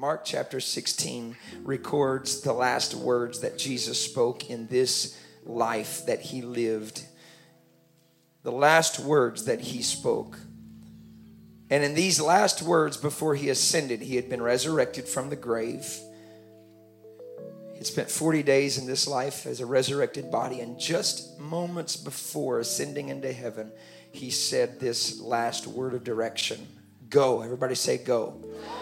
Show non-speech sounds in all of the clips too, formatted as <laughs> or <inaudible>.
Mark chapter 16 records the last words that Jesus spoke in this life that he lived. The last words that he spoke. And in these last words before he ascended, he had been resurrected from the grave. He spent 40 days in this life as a resurrected body, and just moments before ascending into heaven, he said this last word of direction Go. Everybody say, Go. Go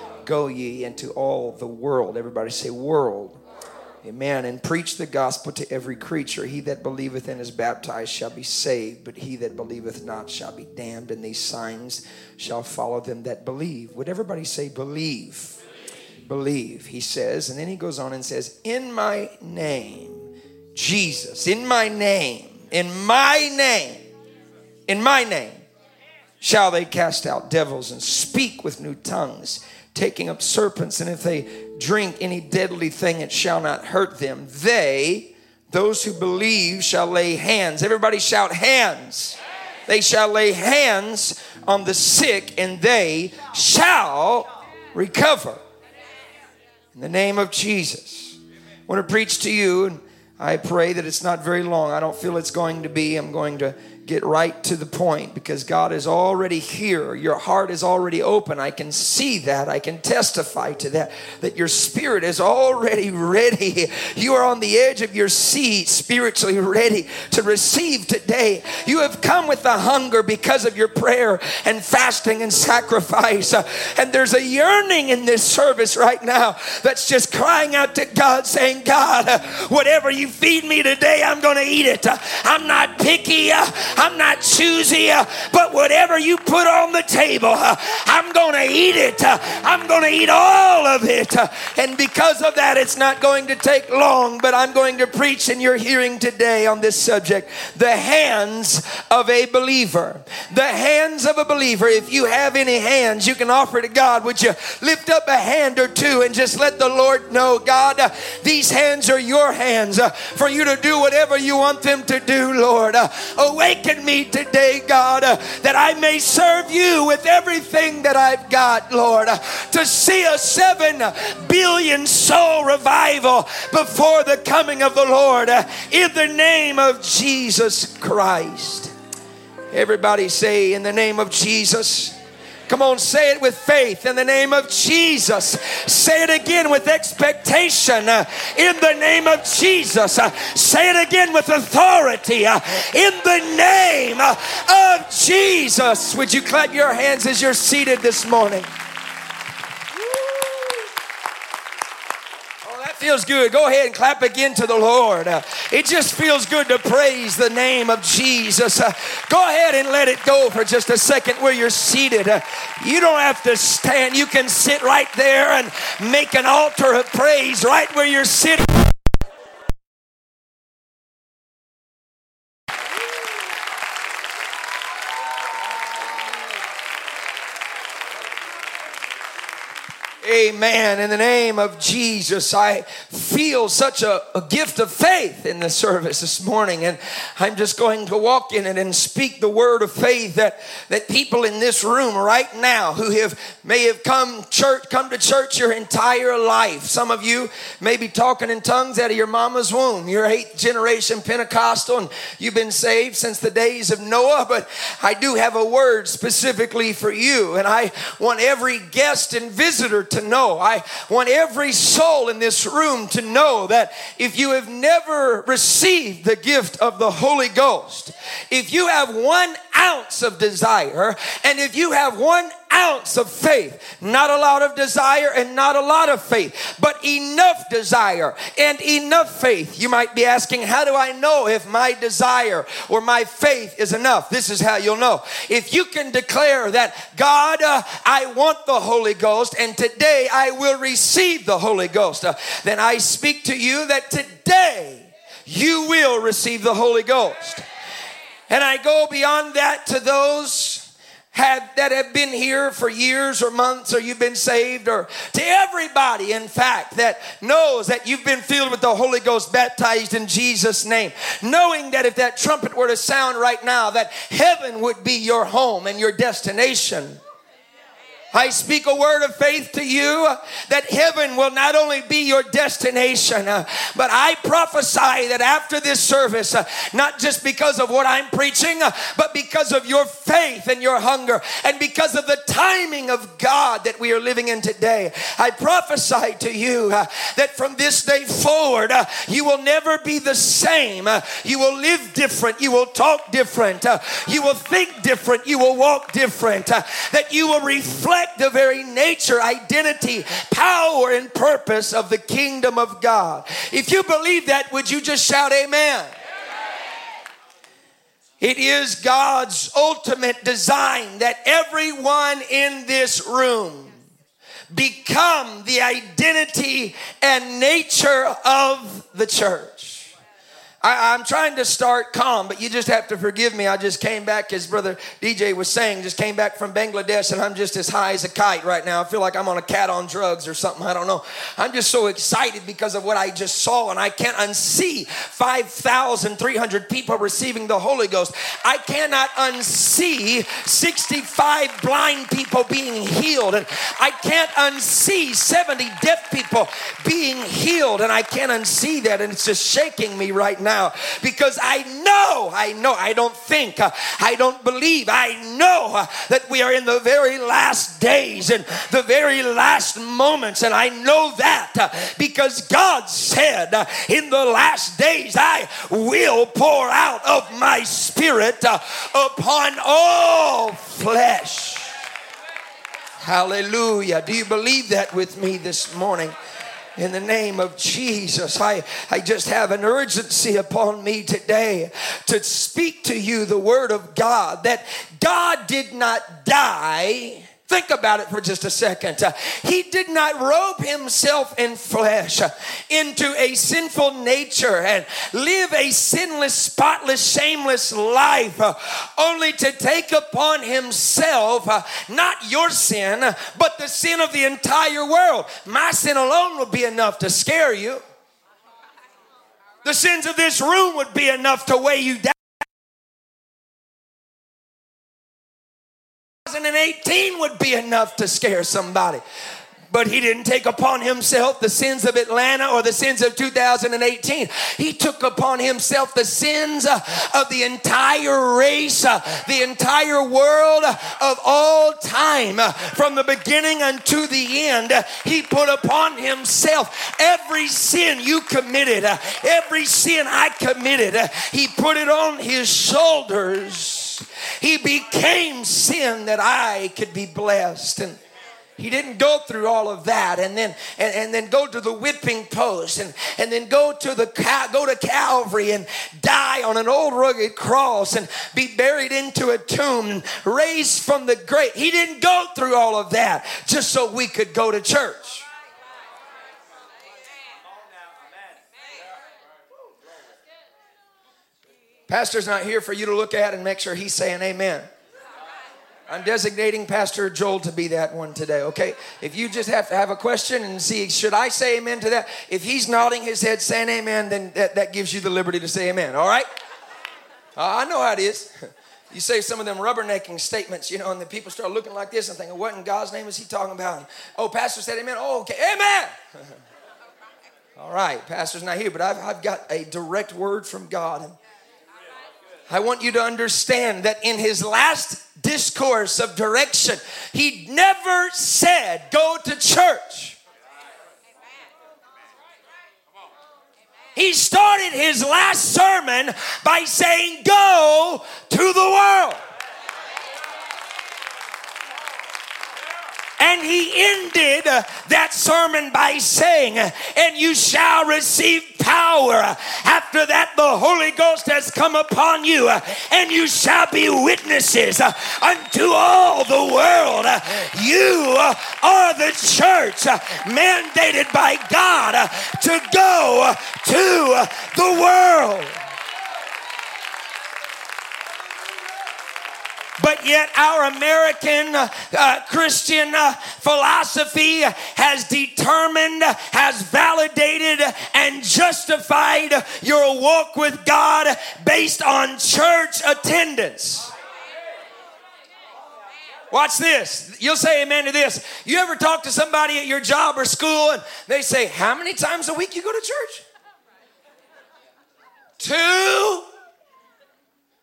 ye into all the world. Everybody say, world. Amen. And preach the gospel to every creature. He that believeth and is baptized shall be saved, but he that believeth not shall be damned. And these signs shall follow them that believe. Would everybody say, believe? Believe, believe he says. And then he goes on and says, In my name, Jesus, in my name, in my name, in my name, shall they cast out devils and speak with new tongues taking up serpents, and if they drink any deadly thing, it shall not hurt them. They, those who believe, shall lay hands. Everybody shout, hands. They shall lay hands on the sick, and they shall recover. In the name of Jesus. I want to preach to you, and I pray that it's not very long. I don't feel it's going to be. I'm going to get right to the point because God is already here. Your heart is already open. I can see that. I can testify to that. That your spirit is already <laughs> ready. You are on the edge of your seat, spiritually ready to receive today. You have come with a hunger because of your prayer and fasting and sacrifice. And there's a yearning in this service right now that's just crying out to God, saying, God, whatever you feed me today, I'm going to eat it. I'm not picky. I'm not choosy, uh, but whatever you put on the table, uh, I'm going to eat it. Uh, I'm going to eat all of it. And because of that, it's not going to take long, but I'm going to preach in your hearing today on this subject the hands of a believer. The hands of a believer. If you have any hands you can offer to God, would you lift up a hand or two and just let the Lord know, God, these hands are your hands for you to do whatever you want them to do, Lord. Awaken awaken me today, God, that I may serve you with everything that I've got, Lord, to see a seven billion soul revival before the coming of the Lord in the name of Jesus Christ. Everybody say, in the name of Jesus. Come on, say it with faith in the name of Jesus. Say it again with expectation uh, in the name of Jesus. Uh, say it again with authority uh, in the name of Jesus. Would you clap your hands as you're seated this morning? Feels good. Go ahead and clap again to the Lord. Uh, it just feels good to praise the name of Jesus. Uh, go ahead and let it go for just a second where you're seated. Uh, you don't have to stand, you can sit right there and make an altar of praise right where you're sitting. Amen. In the name of Jesus, I feel such a, a, gift of faith in the service this morning. And I'm just going to walk in it and speak the word of faith that, that people in this room right now who have may have come church, come to church your entire life. Some of you may be talking in tongues out of your mama's womb. You're eighth generation Pentecostal and you've been saved since the days of Noah. But I do have a word specifically for you. And I want every guest and visitor to to know. I want every soul in this room to know that if you have never received the gift of the Holy Ghost, if you have one ounce of desire, and if you have one ounce of faith, not a lot of desire and not a lot of faith, but enough desire and enough faith. You might be asking, How do I know if my desire or my faith is enough? This is how you'll know. If you can declare that, God, uh, I want the Holy Ghost, and today I will receive the Holy Ghost, uh, then I speak to you that today you will receive the Holy Ghost. And I go beyond that to those have, that have been here for years or months or you've been saved or to everybody in fact that knows that you've been filled with the Holy Ghost baptized in Jesus name knowing that if that trumpet were to sound right now that heaven would be your home and your destination I speak a word of faith to you that heaven will not only be your destination, uh, but I prophesy that after this service, uh, not just because of what I'm preaching, uh, but because of your faith and your hunger, and because of the timing of God that we are living in today, I prophesy to you that from this day forward, you will never be the same. You will live different. You will talk different. You will think different. You will walk different. That you will reflect reflect the very nature, identity, power, and purpose of the kingdom of God. If you believe that, would you just shout amen? It is God's ultimate design that everyone in this room become the identity and nature of the church. I, am trying to start calm, but you just have to forgive me. I just came back, as Brother DJ was saying, just came back from Bangladesh, and I'm just as high as a kite right now. I feel like I'm on a cat on drugs or something. I don't know. I'm just so excited because of what I just saw, and I can't unsee 5,300 people receiving the Holy Ghost. I cannot unsee 65 blind people being healed, and I can't unsee 70 deaf people being healed, and I can't unsee that, and it's just shaking me right now now because I know, I know, I don't think, uh, I don't believe, I know uh, that we are in the very last days and the very last moments. And I know that uh, because God said in the last days, I will pour out of my spirit upon all flesh. Hallelujah. Do you believe that with me this morning? In the name of Jesus. I, I just have an urgency upon me today to speak to you the word of God that God did not die Think about it for just a second. Uh, he did not robe himself in flesh uh, into a sinful nature and live a sinless, spotless, shameless life, uh, only to take upon himself not your sin, but the sin of the entire world. My sin alone would be enough to scare you. The sins of this room would be enough to weigh you down. 2018 would be enough to scare somebody. But he didn't take upon himself the sins of Atlanta or the sins of 2018. He took upon himself the sins uh, of the entire race, uh, the entire world of all time. Uh, from the beginning unto the end, he put upon himself every sin you committed, every sin I committed. He put it on his shoulders. He became sin that I could be blessed. And he didn't go through all of that and then and, and then go to the whipping post and, and then go to the go to Calvary and die on an old rugged cross and be buried into a tomb, raised from the grave. He didn't go through all of that just so we could go to church. Pastor's not here for you to look at and make sure he's saying amen. I'm designating Pastor Joel to be that one today, okay? If you just have to have a question and see, should I say amen to that? If he's nodding his head saying amen, then that, that gives you the liberty to say amen, all right? Uh, I know how it is. <laughs> You say some of them rubbernecking statements, you know, and the people start looking like this and thinking, what in God's name is he talking about? And, oh, Pastor said amen. Oh, okay, amen. <laughs> all right, Pastor's not here, but I've, I've got a direct word from God. I want you to understand that in his last discourse of direction, he never said, Go to church. He started his last sermon by saying, Go to the world. And he ended uh, that sermon by saying, And you shall receive power. After that, the Holy Ghost has come upon you, and you shall be witnesses uh, unto all the world. You uh, are the church mandated by God to go to the world. But yet, our American uh, Christian uh, philosophy has determined, has validated, and justified your walk with God based on church attendance. Watch this. You'll say amen to this. You ever talk to somebody at your job or school and they say, How many times a week you go to church? Two.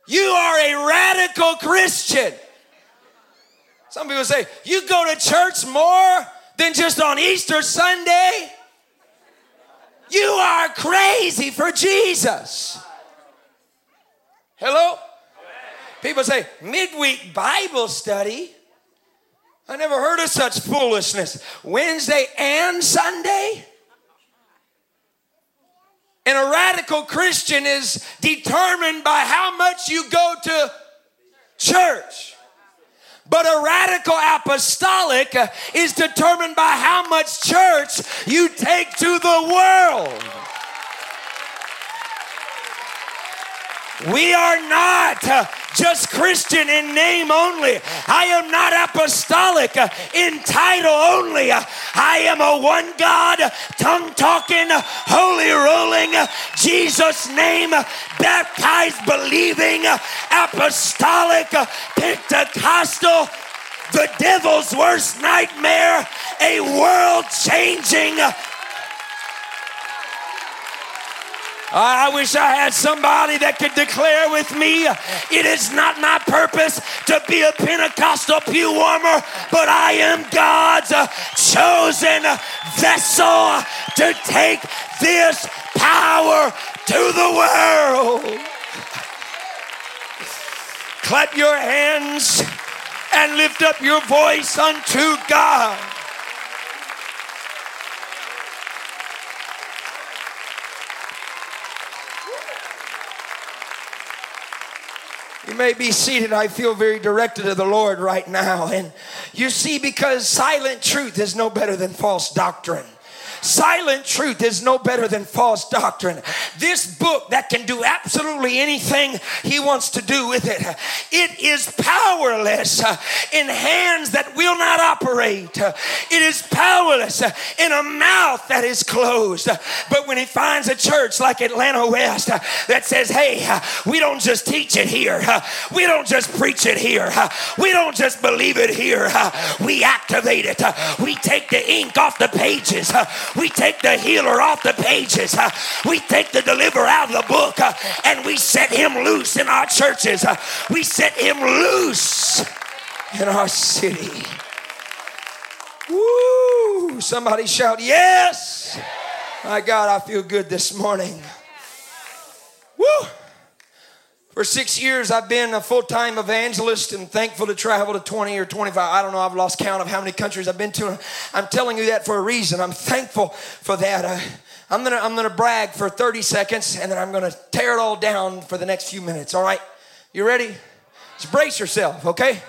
You are a radical Christian. Some people say, You go to church more than just on Easter Sunday? You are crazy for Jesus. Hello? People say, midweek Bible study. I never heard of such foolishness. Wednesday and Sunday? And a radical Christian is determined by how much you go to church. But a radical apostolic is determined by how much church you take to the world. We are not just Christian in name only. I am not apostolic uh, in title only. I am a one God, tongue talking, holy rolling, Jesus name, baptized, believing, apostolic, Pentecostal, the devil's worst nightmare, a world changing I wish I had somebody that could declare with me it is not my purpose to be a Pentecostal pew warmer, but I am God's uh, chosen vessel to take this power to the world. Clap your hands and lift up your voice unto God. You may be seated. I feel very directed to the Lord right now. And you see, because silent truth is no better than false doctrine. Silent truth is no better than false doctrine. This book that can do absolutely anything he wants to do with it, it is powerless uh, in hands that will not operate. It is powerless uh, in a mouth that is closed. But when he finds a church like Atlanta West uh, that says, hey, we don't just teach it here, we don't just preach it here, we don't just believe it here, we activate it, we take the ink off the pages, we take the healer off the pages. Uh, we take the deliverer out of the book uh, and we set him loose in our churches. Uh, we set him loose in our city. Woo! Somebody shout, Yes! My God, I feel good this morning. Woo! For six years, I've been a full time evangelist and thankful to travel to 20 or 25. I don't know, I've lost count of how many countries I've been to. I'm telling you that for a reason. I'm thankful for that. I, I'm gonna, I'm gonna brag for 30 seconds and then I'm gonna tear it all down for the next few minutes. All right? You ready? Just brace yourself, okay?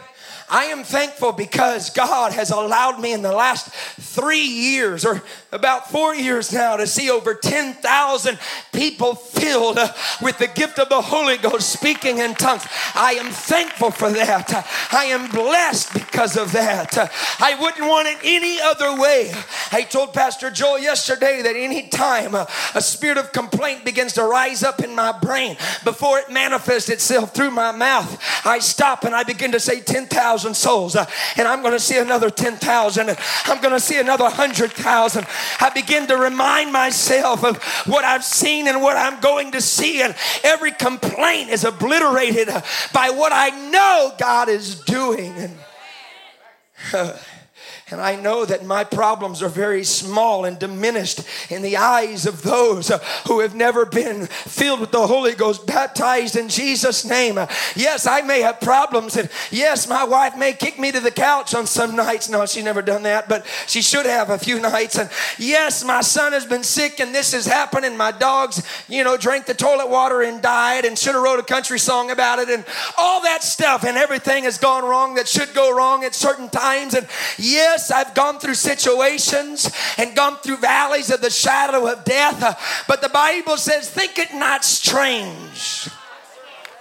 I am thankful because God has allowed me in the last three years or about four years now to see over 10,000 people filled uh, with the gift of the Holy Ghost speaking in tongues. I am thankful for that. I am blessed because of that. I wouldn't want it any other way. I told Pastor Joel yesterday that any time a spirit of complaint begins to rise up in my brain before it manifests itself through my mouth, I stop and I begin to say 10,000 10,000 souls, uh, and I'm going to see another 10,000, and I'm going to see another 100,000. I begin to remind myself of what I've seen and what I'm going to see, and every complaint is obliterated by what I know God is doing. And, <laughs> uh, and I know that my problems are very small and diminished in the eyes of those uh, who have never been filled with the Holy Ghost, baptized in Jesus' name. Yes, I may have problems, and yes, my wife may kick me to the couch on some nights. No, she's never done that, but she should have a few nights. And yes, my son has been sick, and this has happened, and my dogs, you know, drank the toilet water and died, and should have wrote a country song about it, and all that stuff, and everything has gone wrong that should go wrong at certain times. And yes, I've gone through situations and gone through valleys of the shadow of death, uh, but the Bible says, Think it not strange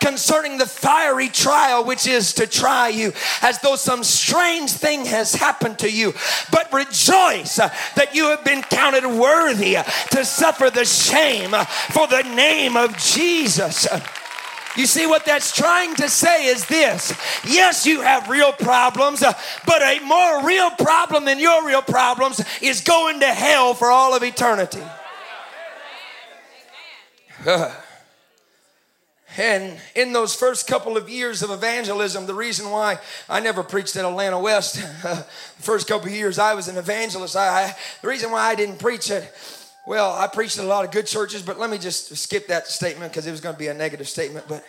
concerning the fiery trial which is to try you, as though some strange thing has happened to you. But rejoice uh, that you have been counted worthy uh, to suffer the shame for the name of Jesus. You see, what that's trying to say is this yes, you have real problems, uh, but a more real problem than your real problems is going to hell for all of eternity. <laughs> And in those first couple of years of evangelism, the reason why I never preached at Atlanta West, <laughs> the first couple of years I was an evangelist, I, I, the reason why I didn't preach it, well, I preached at a lot of good churches, but let me just skip that statement because it was going to be a negative statement. But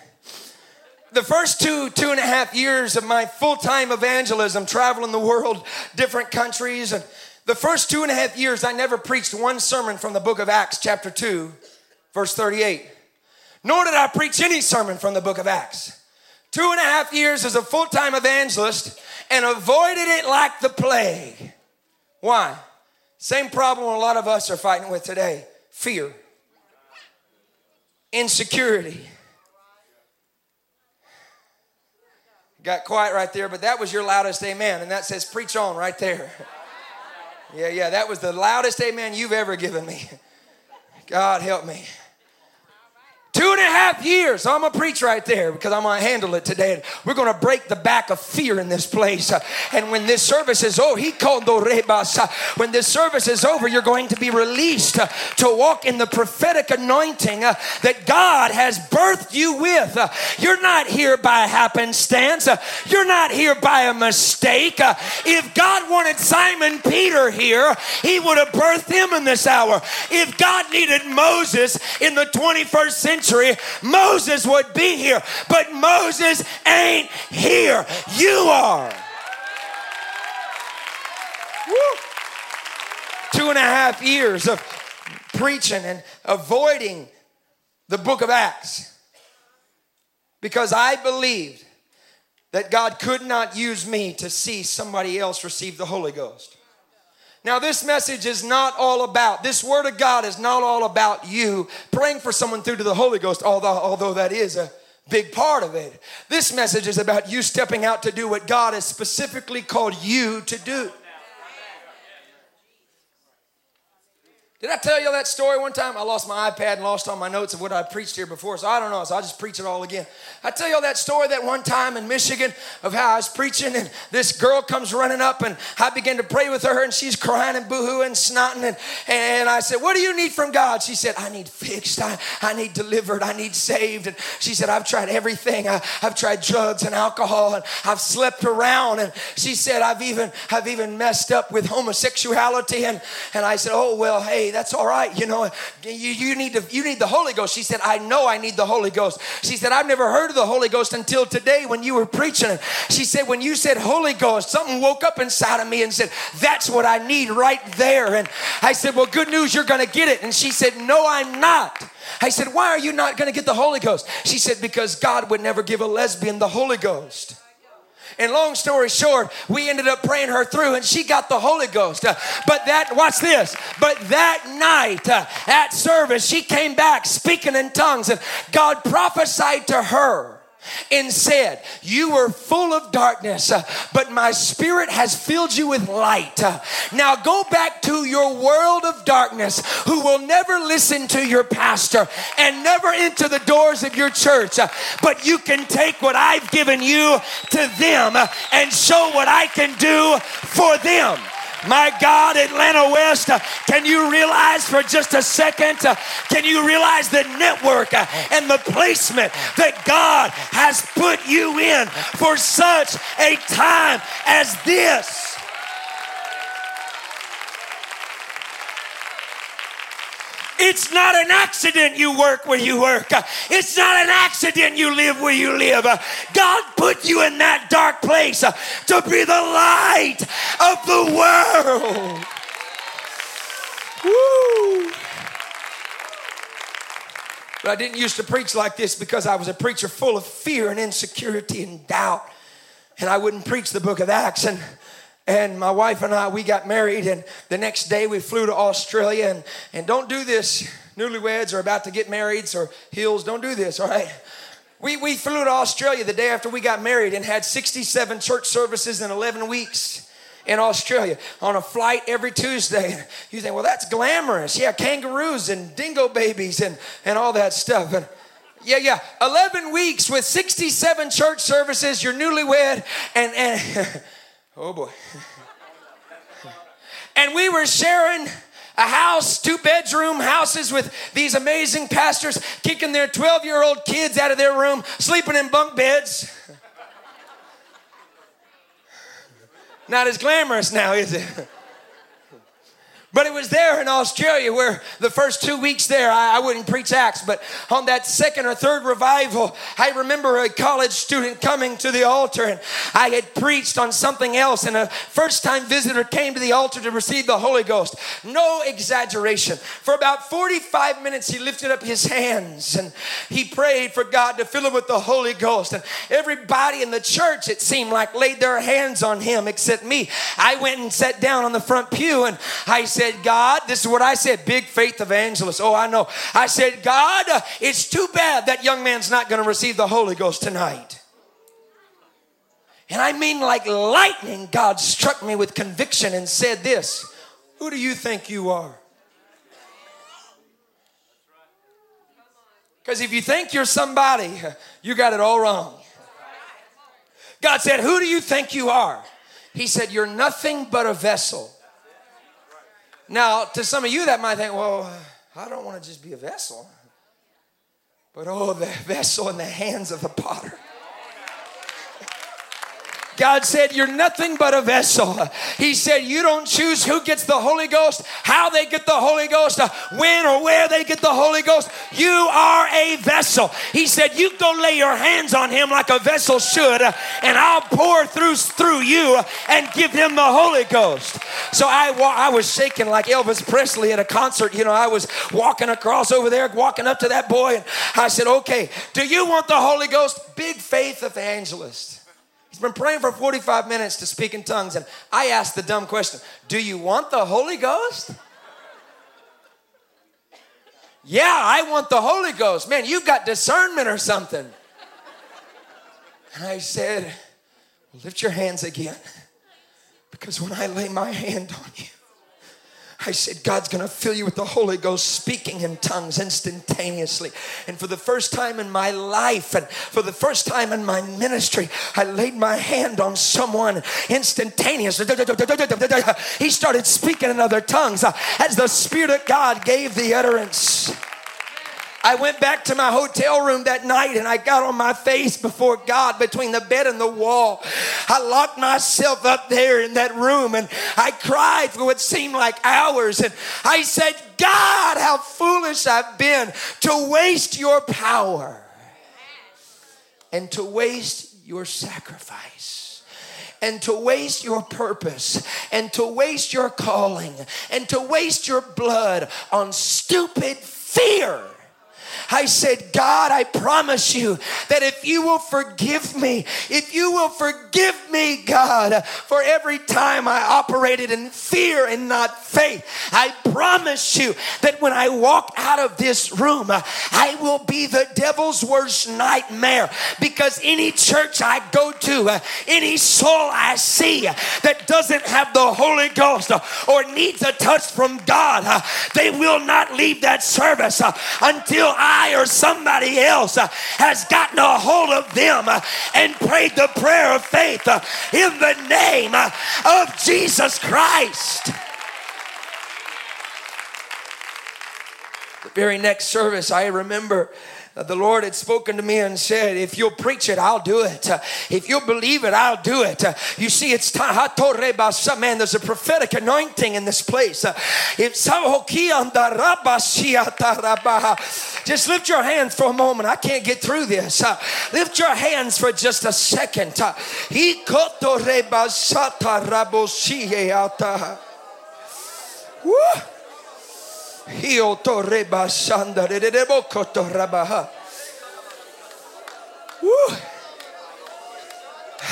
the first two, two and a half years of my full time evangelism, traveling the world, different countries, and the first two and a half years, I never preached one sermon from the book of Acts, chapter 2, verse 38 nor did I preach any sermon from the book of Acts. Two and a half years as a full time evangelist and avoided it like the plague. Why? Same problem a lot of us are fighting with today fear, insecurity. Got quiet right there, but that was your loudest amen, and that says preach on right there. Yeah, yeah, that was the loudest amen you've ever given me. God help me. Two and a half years. I'm going to preach right there because I'm going to handle it today. We're going to break the back of fear in this place. And when this service is over, he called rebas. When this service is over, you're going to be released to walk in the prophetic anointing that God has birthed you with. You're not here by happenstance. You're not here by a mistake. If God wanted Simon Peter here, he would have birthed him in this hour. If God needed Moses in the 21st century, century, Moses would be here. But Moses ain't here. You are. Woo. Two and a half years of preaching and avoiding the book of Acts because I believed that God could not use me to see somebody else receive the Holy Ghost. Now, this message is not all about, this word of God is not all about you praying for someone through to the Holy Ghost, although, although that is a big part of it. This message is about you stepping out to do what God has specifically called you to do. Did I tell you that story one time? I lost my iPad and lost all my notes of what I preached here before, so I don't know, so I'll just preach it all again. I tell you that story that one time in Michigan of how I was preaching and this girl comes running up and I began to pray with her and she's crying and boohooing and snotting and, and I said, what do you need from God? She said, I need fixed, I, I need delivered, I need saved. And she said, I've tried everything. I, I've tried drugs and alcohol and I've slept around. And she said, I've even, I've even messed up with homosexuality. And, and I said, oh, well, hey, that's all right. You know, you, you need to, you need the Holy Ghost. She said, I know I need the Holy Ghost. She said, I've never heard of the Holy Ghost until today when you were preaching. She said, when you said Holy Ghost, something woke up inside of me and said, that's what I need right there. And I said, well, good news, you're going to get it. And she said, no, I'm not. I said, why are you not going to get the Holy Ghost? She said, because God would never give a lesbian the Holy Ghost. And long story short, we ended up praying her through and she got the Holy Ghost. Uh, but that, watch this, but that night uh, at service, she came back speaking in tongues and God prophesied to her and said, You were full of darkness, uh, but my spirit has filled you with light. Uh, now go back to your world of darkness who will never listen to your pastor and never enter the doors of your church. Uh, but you can take what I've given you to them and show what I can do for them. My God, Atlanta West, uh, can you realize for just a second? Uh, can you realize the network uh, and the placement that God has put you in for such a time as this? It's not an accident you work where you work. It's not an accident you live where you live. God put you in that dark place to be the light of the world. Woo. But I didn't used to preach like this because I was a preacher full of fear and insecurity and doubt. And I wouldn't preach the book of Acts. And and my wife and I, we got married, and the next day we flew to Australia. And, and don't do this, newlyweds or about to get married or hills, don't do this, all right? We, we flew to Australia the day after we got married and had 67 church services in 11 weeks in Australia on a flight every Tuesday. You think, well, that's glamorous. Yeah, kangaroos and dingo babies and, and all that stuff. And Yeah, yeah. 11 weeks with 67 church services. You're newlywed. And, and <laughs> oh boy. And we were sharing a house, two bedroom houses with these amazing pastors kicking their 12 year old kids out of their room, sleeping in bunk beds. Not as glamorous now, is it? But it was there in Australia where the first two weeks there, I, I, wouldn't preach Acts, but on that second or third revival, I remember a college student coming to the altar and I had preached on something else, and a first time visitor came to the altar to receive the Holy Ghost. No exaggeration. For about 45 minutes, he lifted up his hands and he prayed for God to fill him with the Holy Ghost. And everybody in the church, it seemed like, laid their hands on him except me. I went and sat down on the front pew and I said, said, God, this is what I said, big faith evangelist. Oh, I know. I said, God, uh, it's too bad that young man's not going to receive the Holy Ghost tonight. And I mean, like lightning, God struck me with conviction and said this Who do you think you are? Because if you think you're somebody, you got it all wrong. God said, Who do you think you are? He said, You're nothing but a vessel. Now, to some of you, that might think, well, I don't want to just be a vessel. But oh, the <laughs> vessel in the hands of the potter. God said, You're nothing but a vessel. He said, You don't choose who gets the Holy Ghost, how they get the Holy Ghost, uh, when or where they get the Holy Ghost. You are a vessel. He said, You go lay your hands on him like a vessel should, uh, and I'll pour through, through you and give him the Holy Ghost. So I, I was shaking like Elvis Presley at a concert. You know, I was walking across over there, walking up to that boy, and I said, Okay, do you want the Holy Ghost? Big faith evangelist. He's been praying for 45 minutes to speak in tongues. And I asked the dumb question Do you want the Holy Ghost? yeah, I want the Holy Ghost. Man, you've got discernment or something. And I said, Lift your hands again. Because when I lay my hand on you, I said, God's going to fill you with the Holy Ghost, speaking in tongues instantaneously. And for the first time in my life and for the first time in my ministry, I laid my hand on someone instantaneously. He started speaking in other tongues uh, as the Spirit of God gave the utterance. I went back to my hotel room that night and I got on my face before God between the bed and the wall. I locked myself up there in that room and I cried for what seemed like hours. And I said, God, how foolish I've been to waste your power and to waste your sacrifice and to waste your purpose and to waste your calling and to waste your blood on stupid fear I said, God, I promise you that if you will forgive me, if you will forgive me, God, for every time I operated in fear and not faith, I promise you that when I walk out of this room, I will be the devil's worst nightmare because any church I go to, any soul I see that doesn't have the Holy Ghost or needs a touch from God, they will not leave that service until I or somebody else uh, has gotten a hold of them uh, and prayed the prayer of faith uh, in the name of Jesus Christ. The very next service, I remember the Lord had spoken to me and said, If you'll preach it, I'll do it. If you'll believe it, I'll do it. You see, it's time. Man, there's a prophetic anointing in this place. Just lift your hands for a moment. I can't get through this. Lift your hands for just a second. Woo!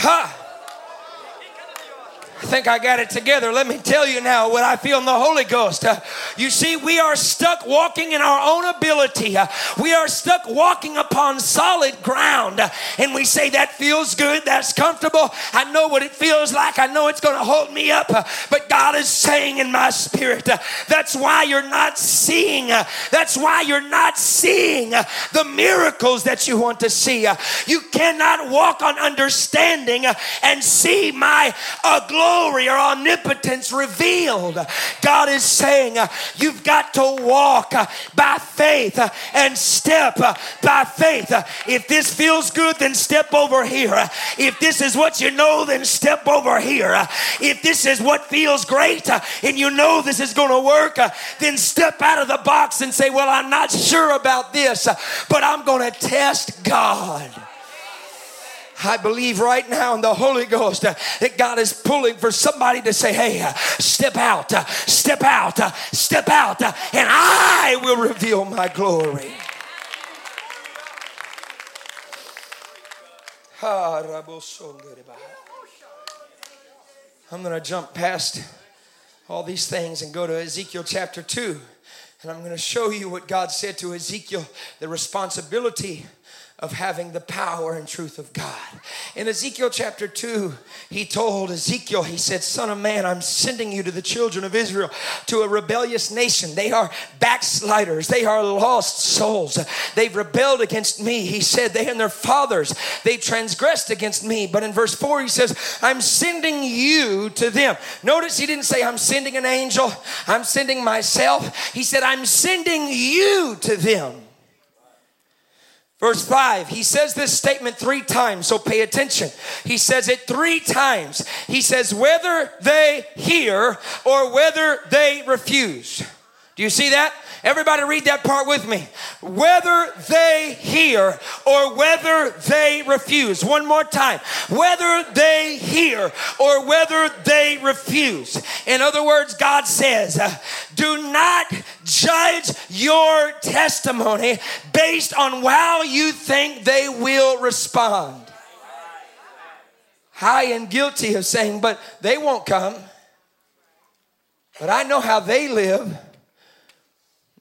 Ha! Think I got it together. Let me tell you now what I feel in the Holy Ghost. Uh, you see, we are stuck walking in our own ability. Uh, we are stuck walking upon solid ground. Uh, and we say, that feels good. That's comfortable. I know what it feels like. I know it's going to hold me up. Uh, but God is saying in my spirit, uh, that's why you're not seeing. Uh, that's why you're not seeing the miracles that you want to see. You cannot walk on understanding and see my uh, glory or omnipotence revealed. God is saying uh, you've got to walk uh, by faith uh, and step uh, by faith. Uh, if this feels good, then step over here. Uh, if this is what you know, then step over here. If this is what feels great and you know this is going to work, then step out of the box and say, Well, I'm not sure about this, but I'm going to test God. I believe right now in the Holy Ghost uh, that God is pulling for somebody to say, hey, uh, step out, uh, step out, step out, and I will reveal my glory. I'm going to jump past all these things and go to Ezekiel chapter 2. And I'm going to show you what God said to Ezekiel the responsibility of having the power and truth of God. In Ezekiel chapter 2, he told Ezekiel, he said, Son of man, I'm sending you to the children of Israel, to a rebellious nation. They are backsliders, they are lost souls. They've rebelled against me. He said, They and their fathers, they transgressed against me. But in verse 4, he says, I'm sending you to them. Notice he didn't say, I'm sending an angel, I'm sending myself. He said, I'm sending you to them. Verse 5, he says this statement three times, so pay attention. He says it three times. He says, whether they hear or whether they refuse. Do you see that? Everybody read that part with me. Whether they hear or whether they refuse. One more time. Whether they hear or whether they refuse. In other words, God says, do not judge your testimony based on how you think they will respond. I am guilty of saying, but they won't come. But I know how they live.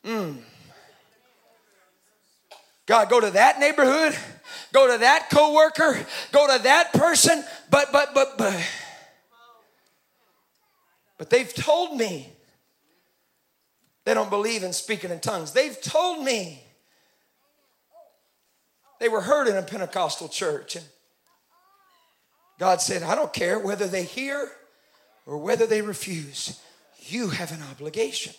Mm. God, go to that neighborhood, go to that coworker, go to that person, but but but but but they've told me they don't believe in speaking in tongues. They've told me they were heard in a Pentecostal church and God said, I don't care whether they hear or whether they refuse. You have an obligation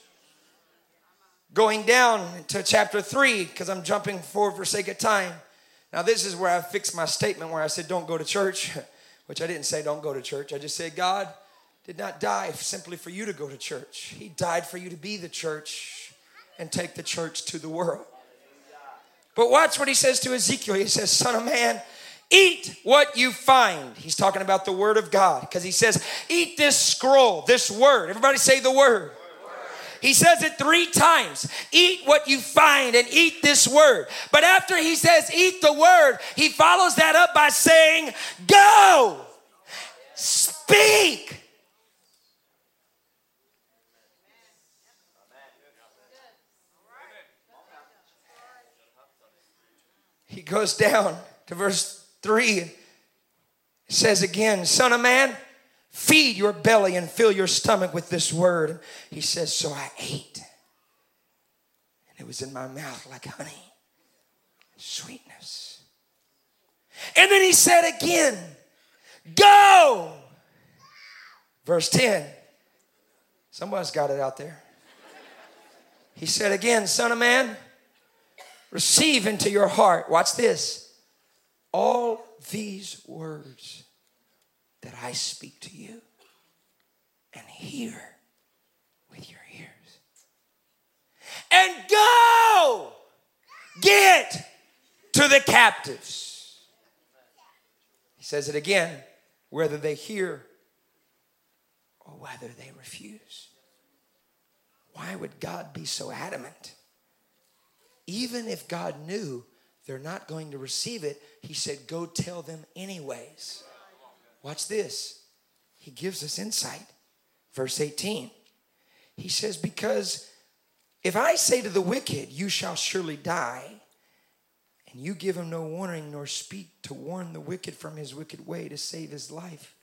going down to chapter 3 because I'm jumping forward for sake of time. Now, this is where I fixed my statement where I said, Don't go to church, <laughs> which I didn't say, Don't go to church. I just said, God did not die simply for you to go to church, He died for you to be the church and take the church to the world. But watch what He says to Ezekiel. He says, Son of man, eat what you find. He's talking about the word of God because he says, Eat this scroll, this word. Everybody say the word. He says it three times eat what you find and eat this word. But after he says eat the word, he follows that up by saying, Go, speak. He goes down to verse 3 and says again, Son of man, Feed your belly and fill your stomach with this word. He says, So I ate. And it was in my mouth like honey, sweetness. And then he said again, Go. Verse 10. Somebody's got it out there. He said again, Son of man, receive into your heart, watch this, all these words that I speak to you and hear with your ears. And go get to the captives. He says it again whether they hear or whether they refuse. Why would God be so adamant? Even if God knew they're not going to receive it, He said, Go tell them anyways. Watch this. he gives us insight. Verse 18, he says, Because if I say to the wicked, You shall surely die, and you give him no warning nor speak to warn the wicked from his wicked way to save his life,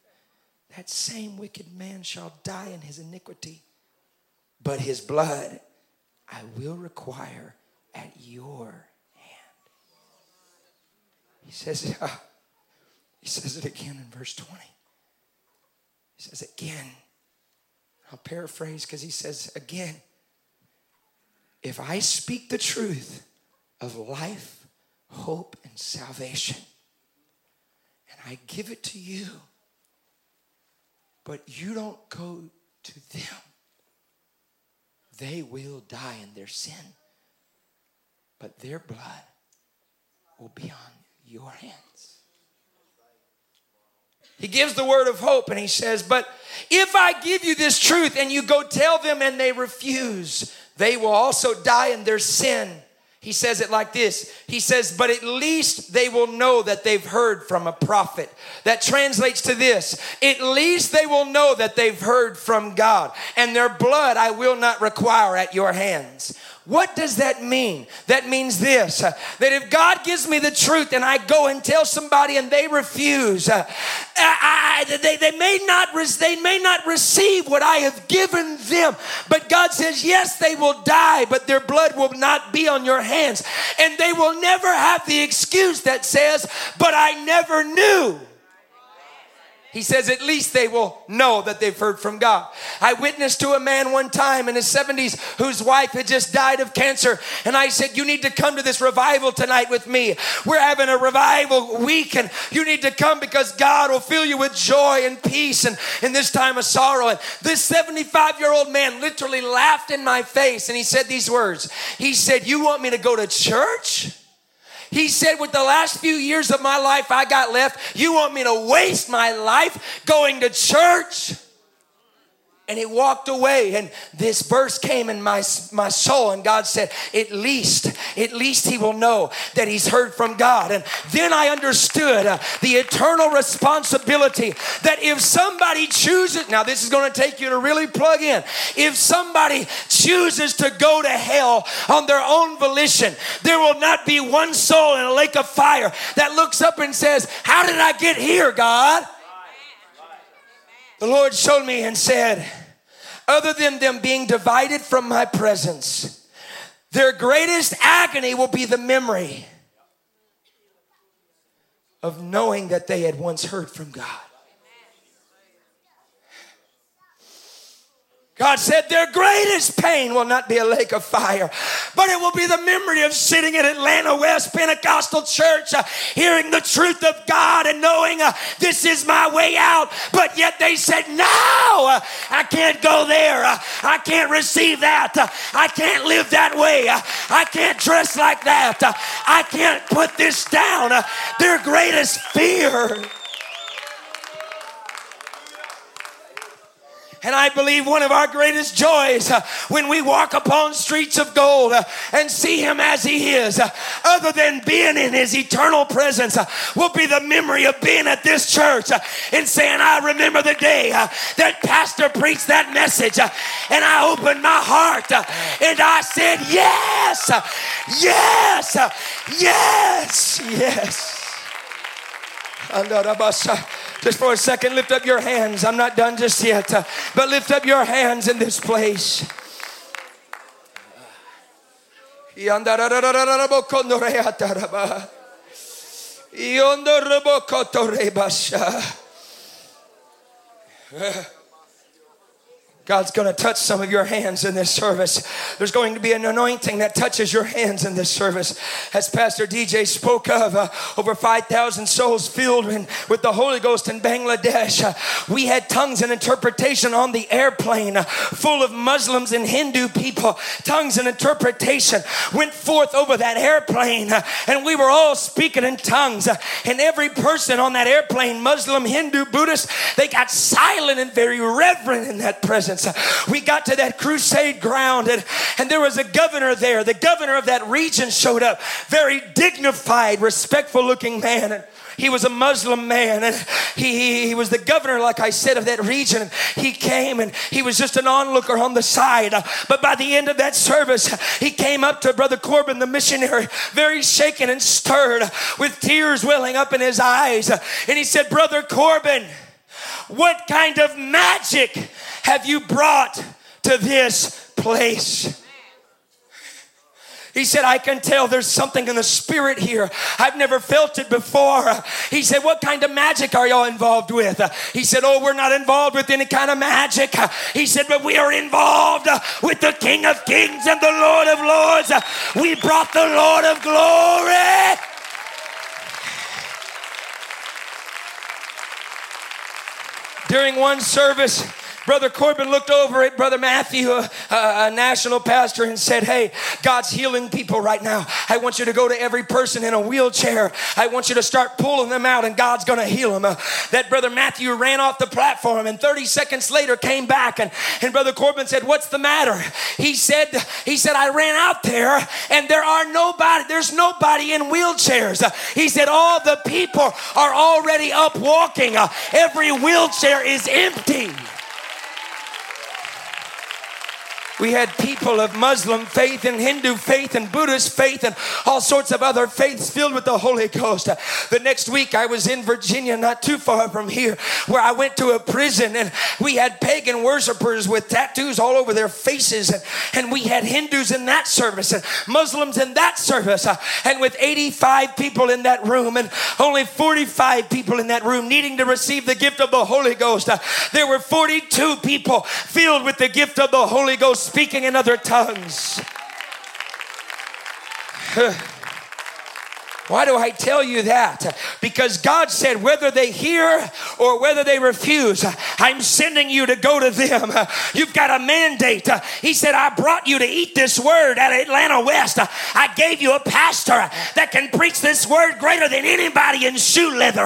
that same wicked man shall die in his iniquity. But his blood I will require at your hand. He says, uh, <laughs> he says it again in verse 20. He says again. I'll paraphrase because he says again, if I speak the truth of life, hope, and salvation, and I give it to you, but you don't go to them, they will die in their sin, but their blood will be on your hands. He gives the word of hope and he says, But if I give you this truth and you go tell them and they refuse, they will also die in their sin. He says it like this He says, But at least they will know that they've heard from a prophet. That translates to this At least they will know that they've heard from God, and their blood I will not require at your hands. What does that mean? That means this uh, that if God gives me the truth and I go and tell somebody and they refuse, uh, I, I, they, they, may not they may not receive what I have given them. But God says, yes, they will die, but their blood will not be on your hands. And they will never have the excuse that says, but I never knew. He says, at least they will know that they've heard from God. I witnessed to a man one time in his 70s whose wife had just died of cancer. And I said, You need to come to this revival tonight with me. We're having a revival week, and you need to come because God will fill you with joy and peace and in this time of sorrow. And this 75 year old man literally laughed in my face and he said these words He said, You want me to go to church? He said, with the last few years of my life I got left, you want me to waste my life going to church? And he walked away. And this verse came in my, my soul and god said at least at least he will know that he's heard from god. And then i understood uh, the eternal responsibility that if somebody chooses now this is going to take you to really plug in. If somebody chooses to go to hell on their own volition there will not be one soul in a lake of fire that looks up and says how did i get here god? The Lord showed me and said, other than them being divided from my presence, their greatest agony will be the memory of knowing that they had once heard from God. God said their greatest pain will not be a lake of fire, but it will be the memory of sitting in Atlanta West Pentecostal Church, uh, hearing the truth of God and knowing uh, this is my way out. But yet they said, No, uh, I can't go there. Uh, I can't receive that. Uh, I can't live that way. Uh, I can't dress like that. I can't put this down. their greatest fear And I believe one of our greatest joys uh, when we walk upon streets of gold uh, and see Him as He is, uh, other than being in His eternal presence, uh, will be the memory of being at this church uh, and saying, I remember the day uh, that Pastor preached that message, and I opened my heart and I said, Yes, yes, yes, yes. Just for a second, lift up your hands. I'm not done just yet, uh, but lift up your hands in this place. God's going to touch some of your hands in this service. There's going to be an anointing that touches your hands in this service. As Pastor DJ spoke of, uh, over 5,000 souls filled in, with the Holy Ghost in Bangladesh. Uh, we had tongues and interpretation on the airplane uh, full of Muslims and Hindu people. Tongues and interpretation went forth over that airplane, uh, and we were all speaking in tongues. Uh, and every person on that airplane, Muslim, Hindu, Buddhist, they got silent and very reverent in that presence. We got to that crusade ground and, and there was a governor there. The governor of that region showed up. Very dignified, respectful looking man. And he was a Muslim man and he, he, he was the governor, like I said, of that region. He came and he was just an onlooker on the side. But by the end of that service, he came up to Brother Corbin, the missionary, very shaken and stirred with tears welling up in his eyes. And he said, Brother Corbin, what kind of magic have you brought to this place? He said, I can tell there's something in the spirit here. I've never felt it before. He said, What kind of magic are y'all involved with? He said, Oh, we're not involved with any kind of magic. He said, But we are involved with the King of Kings and the Lord of Lords. We brought the Lord of glory. During one service, Brother Corbin looked over at Brother Matthew, a, a, national pastor, and said, Hey, God's healing people right now. I want you to go to every person in a wheelchair. I want you to start pulling them out, and God's going to heal them. Uh, that Brother Matthew ran off the platform, and 30 seconds later came back, and, and Brother Corbin said, What's the matter? He said, He said, I ran out there, and there are nobody, there's nobody in wheelchairs. Uh, he said, All the people are already up walking. Uh, every wheelchair is empty. We had people of Muslim faith and Hindu faith and Buddhist faith and all sorts of other faiths filled with the Holy Ghost. The next week I was in Virginia, not too far from here, where I went to a prison and we had pagan worshipers with tattoos all over their faces and, and we had Hindus in that service and Muslims in that service. Uh, and with 85 people in that room and only 45 people in that room needing to receive the gift of the Holy Ghost, uh, there were 42 people filled with the gift of the Holy Ghost speaking in other tongues. <sighs> Why do I tell you that? Because God said, whether they hear or whether they refuse, I'm sending you to go to them. You've got a mandate. He said, I brought you to eat this word at Atlanta West. I gave you a pastor that can preach this word greater than anybody in shoe leather.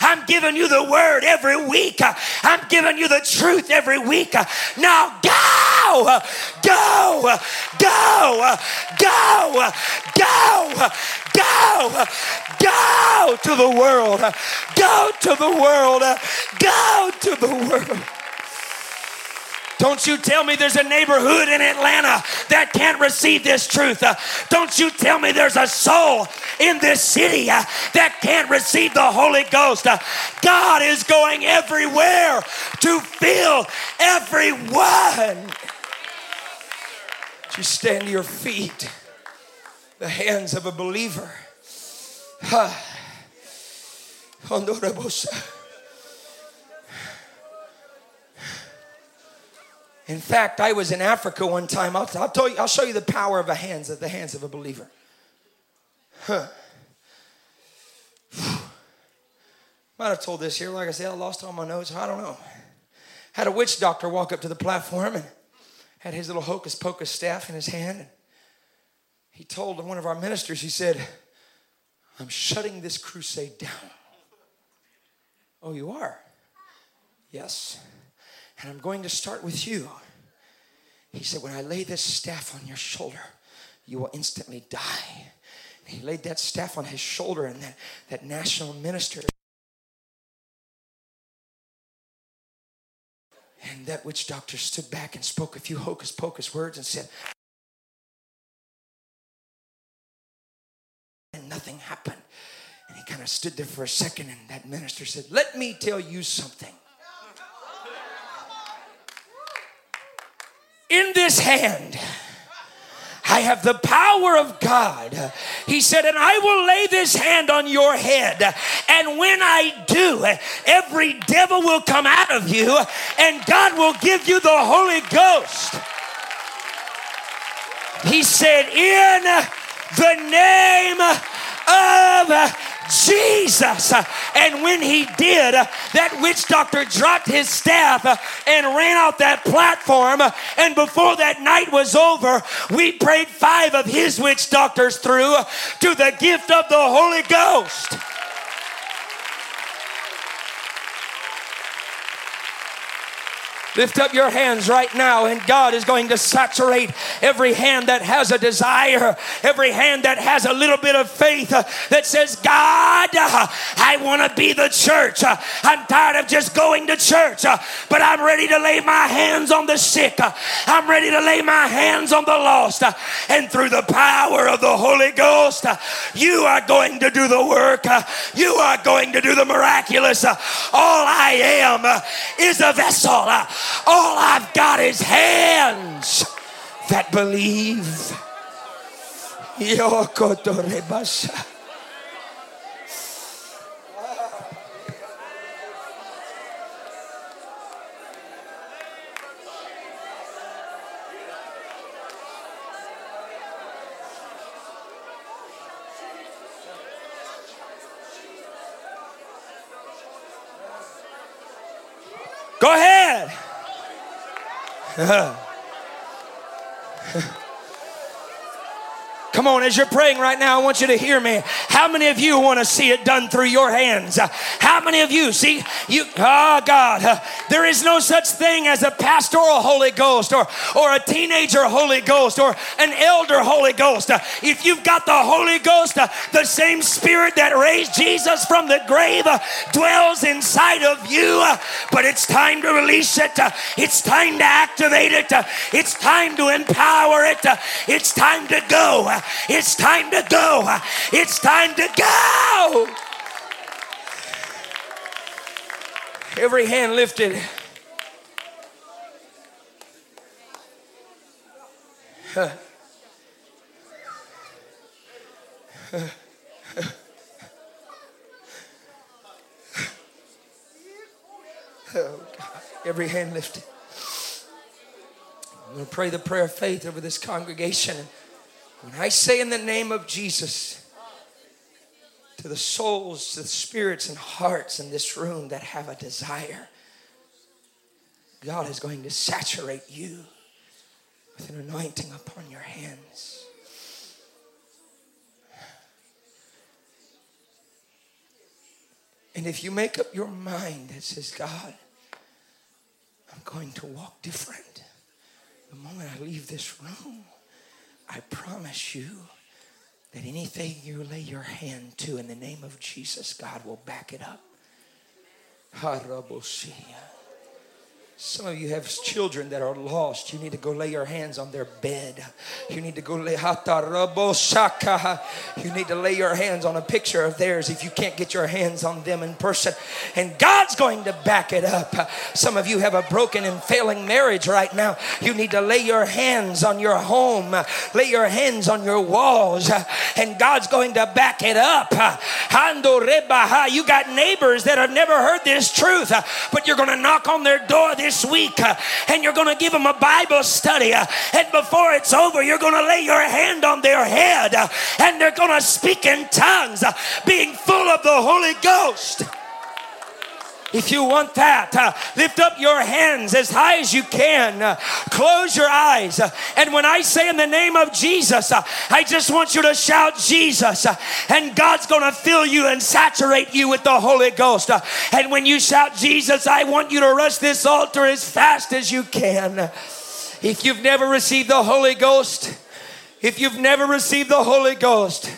I'm giving you the word every week. I'm giving you the truth every week. Now go, go, go, go, go, go, go to the world, go to the world, go to the world. Don't you tell me there's a neighborhood in Atlanta that can't receive this truth. Don't you tell me there's a soul in this city that can't receive the Holy Ghost. God is going everywhere to fill everyone. You stand to your feet the hands of a believer. In fact, I was in Africa one time. I'll, I'll, tell you, I'll show you the power of the hands of the hands of a believer. Huh. Might have told this here. Like I said, I lost all my notes. I don't know. Had a witch doctor walk up to the platform and had his little hocus pocus staff in his hand he told one of our ministers, he said, I'm shutting this crusade down. Oh, you are? Yes. And I'm going to start with you. He said, When I lay this staff on your shoulder, you will instantly die. And he laid that staff on his shoulder, and that, that national minister. And that witch doctor stood back and spoke a few hocus pocus words and said, nothing happened. And he kind of stood there for a second, and that minister said, Let me tell you something. In this hand, I have the power of God. He said, and I will lay this hand on your head. And when I do, every devil will come out of you, and God will give you the Holy Ghost. He said, In the name of Uh, Jesus. Uh, and when he did, uh, that witch doctor dropped his staff and ran out that platform. And before that night was over, we prayed five of his witch doctors through to the gift of the Holy Ghost. Lift up your hands right now, and God is going to saturate every hand that has a desire, every hand that has a little bit of faith uh, that says, God, uh, I want to be the church. Uh, I'm tired of just going to church, uh, but I'm ready to lay my hands on the sick. Uh, I'm ready to lay my hands on the lost. Uh, and through the power of the Holy Ghost, you are going to do the work. You are going to do the miraculous. All I am is a vessel. All I've got is hands that believe. Ahead. <laughs> Come on, as you're praying right now, I want you to hear me. How many of you want to see it done through your hands? How many of you see you? Oh God, there is no such thing as a pastoral Holy Ghost or or a teenager Holy Ghost or an elder Holy Ghost. If you've got the Holy Ghost, uh, the same Spirit that raised Jesus from the grave uh, dwells inside of you. Uh, but it's time to release it. It's time to activate it. It's time to empower it. It's time to go. It's time to go. It's time to go. Every hand lifted. Oh, God. Every hand lifted. I'm going to pray the prayer of faith over this congregation. When I say in the name of Jesus, to the souls, to the spirits and hearts in this room that have a desire, God is going to saturate you with an anointing upon your hands. And if you make up your mind that says, God, I'm going to walk different the moment I leave this room. I promise you that anything you lay your hand to in the name of Jesus, God will back it up. Some of you have children that are lost. You need to go lay your hands on their bed. You need to go lay You need to lay your hands on a picture of theirs if you can't get your hands on them in person. And God's going to back it up. Some of you have a broken and failing marriage right now. You need to lay your hands on your home, lay your hands on your walls, and God's going to back it up. You got neighbors that have never heard this truth, but you're going to knock on their door this this week uh, and you're going to give them a Bible study. Uh, and before it's over, you're going to lay your hand on their head uh, and they're going to speak in tongues, being full of the Holy Ghost. If you want that, uh, lift up your hands as high as you can. Uh, close your eyes. Uh, and when I say in the name of Jesus, uh, I just want you to shout Jesus. Uh, and God's going to fill you and saturate you with the Holy Ghost. Uh, and when you shout Jesus, I want you to rush this altar as fast as you can. If you've never received the Holy Ghost, if you've never received the Holy Ghost,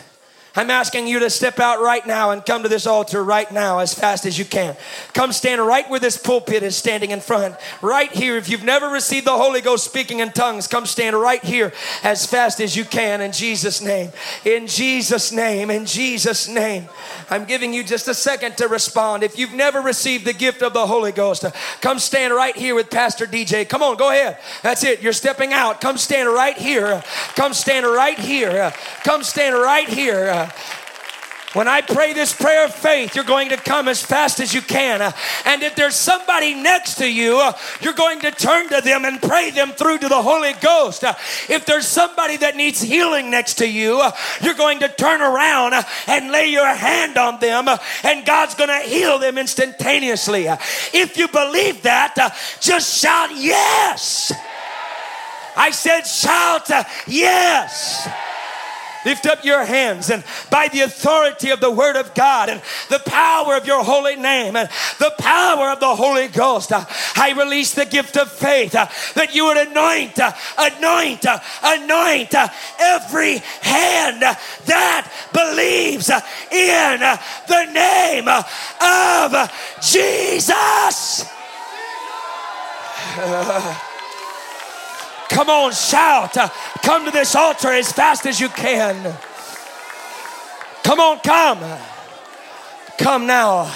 I'm asking you to step out right now and come to this altar right now as fast as you can. Come stand right where this pulpit is standing in front. Right here. If you've never received the Holy Ghost speaking in tongues, come stand right here as fast as you can in Jesus' name. In Jesus' name. In Jesus' name. I'm giving you just a second to respond. If you've never received the gift of the Holy Ghost, come stand right here with Pastor DJ. Come on, go ahead. That's it. You're stepping out. Come stand right here. Come stand right here. Come stand right here. Uh, when I pray this prayer of faith, you're going to come as fast as you can. Uh, and if there's somebody next to you, uh, you're going to turn to them and pray them through to the Holy Ghost. If there's somebody that needs healing next to you, you're going to turn around and lay your hand on them, and God's going to heal them instantaneously. If you believe that, just shout yes. I said, shout yes. Lift up your hands and by the authority of the Word of God and the power of your holy name and the power of the Holy Ghost, I release the gift of faith uh, that you would anoint, uh, anoint, uh, anoint uh, every hand uh, that believes uh, in uh, the name uh, of Jesus. <laughs> Come on, shout. Uh, Come to this altar as fast as you can. Come on, come. Come now.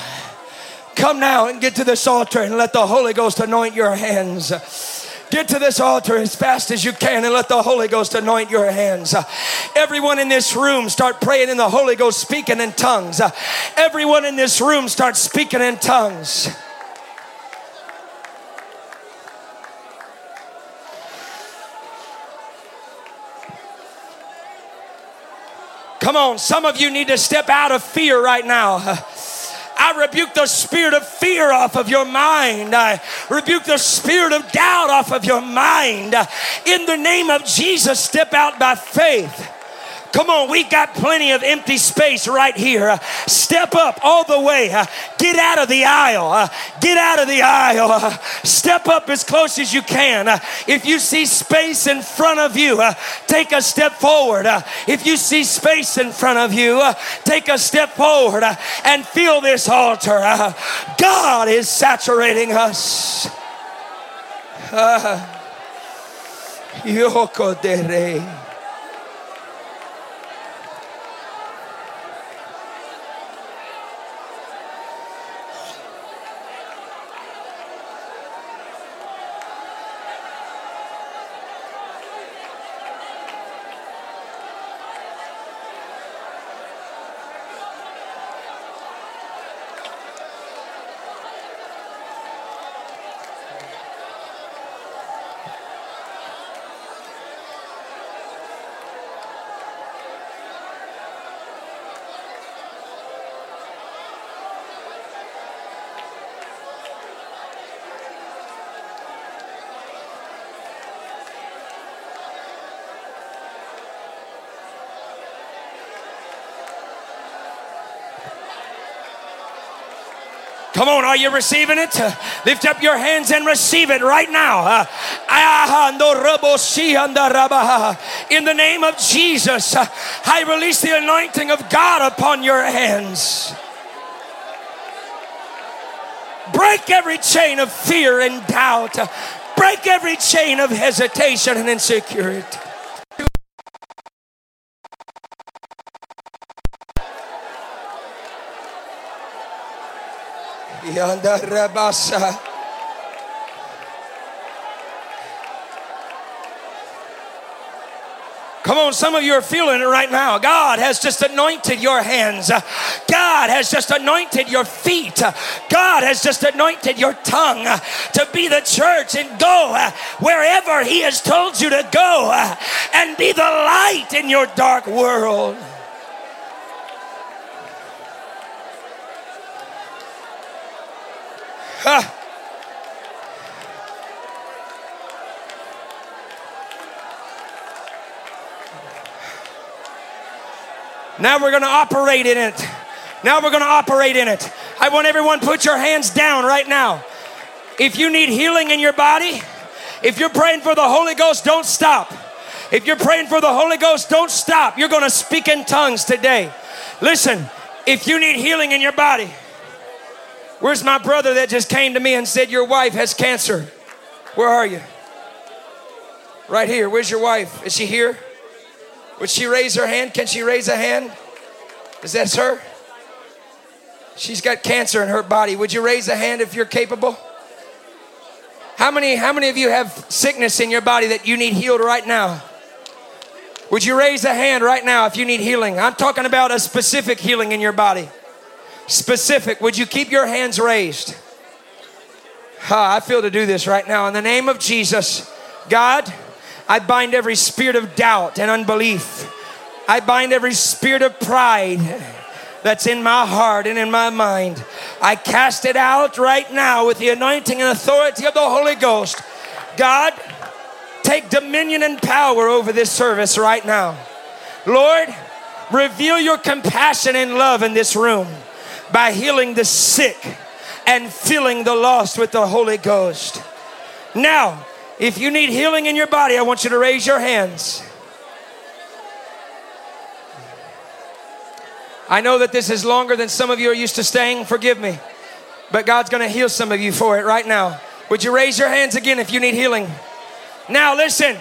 Come now and get to this altar and let the Holy Ghost anoint your hands. Get to this altar as fast as you can and let the Holy Ghost anoint your hands. Everyone in this room start praying in the Holy Ghost, speaking in tongues. Everyone in this room start speaking in tongues. Come on, some of you need to step out of fear right now. I rebuke the spirit of fear off of your mind. I rebuke the spirit of doubt off of your mind. In the name of Jesus, step out by faith. Come on, we got plenty of empty space right here. Uh, step up all the way. Uh, get out of the aisle. Uh, get out of the aisle. Uh, step up as close as you can. Uh, if you see space in front of you, uh, take a step forward. if you see space in front of you, take a step forward and feel this altar. God is saturating us. Yoko de Come on, are you receiving it? Lift up your hands and receive it right now. In the name of Jesus, I release the anointing of God upon your hands. Break every chain of fear and doubt. Break every chain of hesitation and insecurity. Yanda Rabasa. Come on, some of you are feeling it right now. God has just anointed your hands. God has just anointed your feet. God has just anointed your tongue to be the church and go wherever He has told you to go and be the light in your dark world. Now we're going to operate in it. Now we're going to operate in it. I want everyone put your hands down right now. If you need healing in your body, if you're praying for the Holy Ghost, don't stop. If you're praying for the Holy Ghost, don't stop. You're going to speak in tongues today. Listen, if you need healing in your body, Where's my brother that just came to me and said, Your wife has cancer? Where are you? Right here. Where's your wife? Is she here? Would she raise her hand? Can she raise a hand? Is that her? She's got cancer in her body. Would you raise a hand if you're capable? How many, how many of you have sickness in your body that you need healed right now? Would you raise a hand right now if you need healing? I'm talking about a specific healing in your body specific. Would you keep your hands raised? I feel to do this right now. In the name of Jesus, God, I bind every spirit of doubt and unbelief. I bind every spirit of pride that's in my heart and in my mind. I cast it out right now with the anointing and authority of the Holy Ghost. God, take dominion and power over this service right now. Lord, reveal your compassion and love in this room by healing the sick and filling the lost with the Holy Ghost. Now, if you need healing in your body, I want you to raise your hands. I know that this is longer than some of you are used to staying. Forgive me. But God's going to heal some of you for it right now. Would you raise your hands again if you need healing? Now, listen.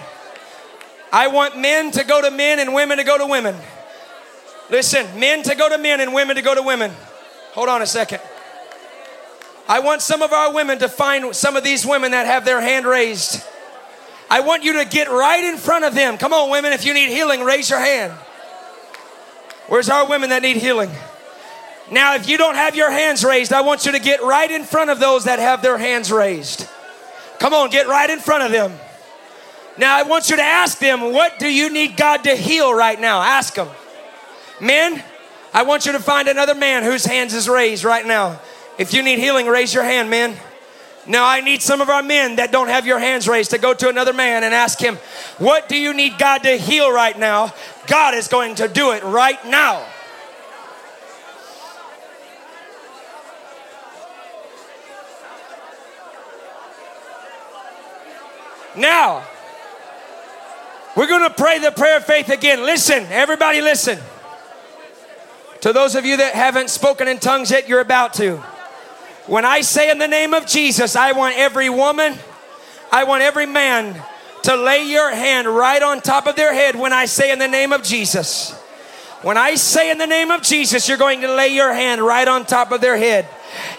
I want men to go to men and women to go to women. Listen, men to go to men and women to go to women. Hold on a second. I want some of our women to find some of these women that have their hand raised. I want you to get right in front of them. Come on, women, if you need healing, raise your hand. Where's our women that need healing? Now, if you don't have your hands raised, I want you to get right in front of those that have their hands raised. Come on, get right in front of them. Now, I want you to ask them, what do you need God to heal right now? Ask them. Men, I want you to find another man whose hands is raised right now. If you need healing, raise your hand, men. Now, I need some of our men that don't have your hands raised to go to another man and ask him, What do you need God to heal right now? God is going to do it right now. Now, we're going to pray the prayer of faith again. Listen, everybody, listen. To those of you that haven't spoken in tongues yet, you're about to. When I say in the name of Jesus, I want every woman, I want every man to lay your hand right on top of their head when I say in the name of Jesus. When I say in the name of Jesus, you're going to lay your hand right on top of their head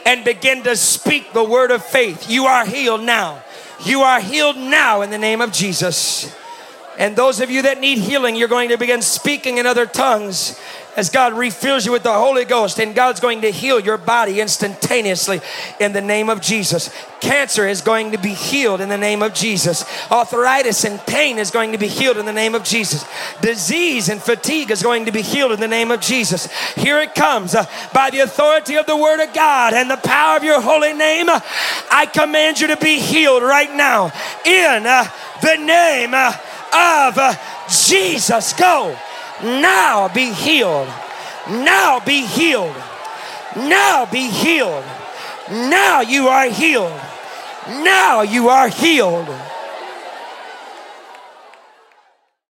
and begin to speak the word of faith. You are healed now. You are healed now in the name of Jesus. And those of you that need healing, you're going to begin speaking in other tongues as God refills you with the Holy Ghost, and God's going to heal your body instantaneously in the name of Jesus. Cancer is going to be healed in the name of Jesus. Arthritis and pain is going to be healed in the name of Jesus. Disease and fatigue is going to be healed in the name of Jesus. Here it comes uh, by the authority of the Word of God and the power of your holy name. Uh, I command you to be healed right now in uh, the name uh, of uh, Jesus. Go. Now be healed. Now be healed. Now be healed. Now you are healed. Now you are healed.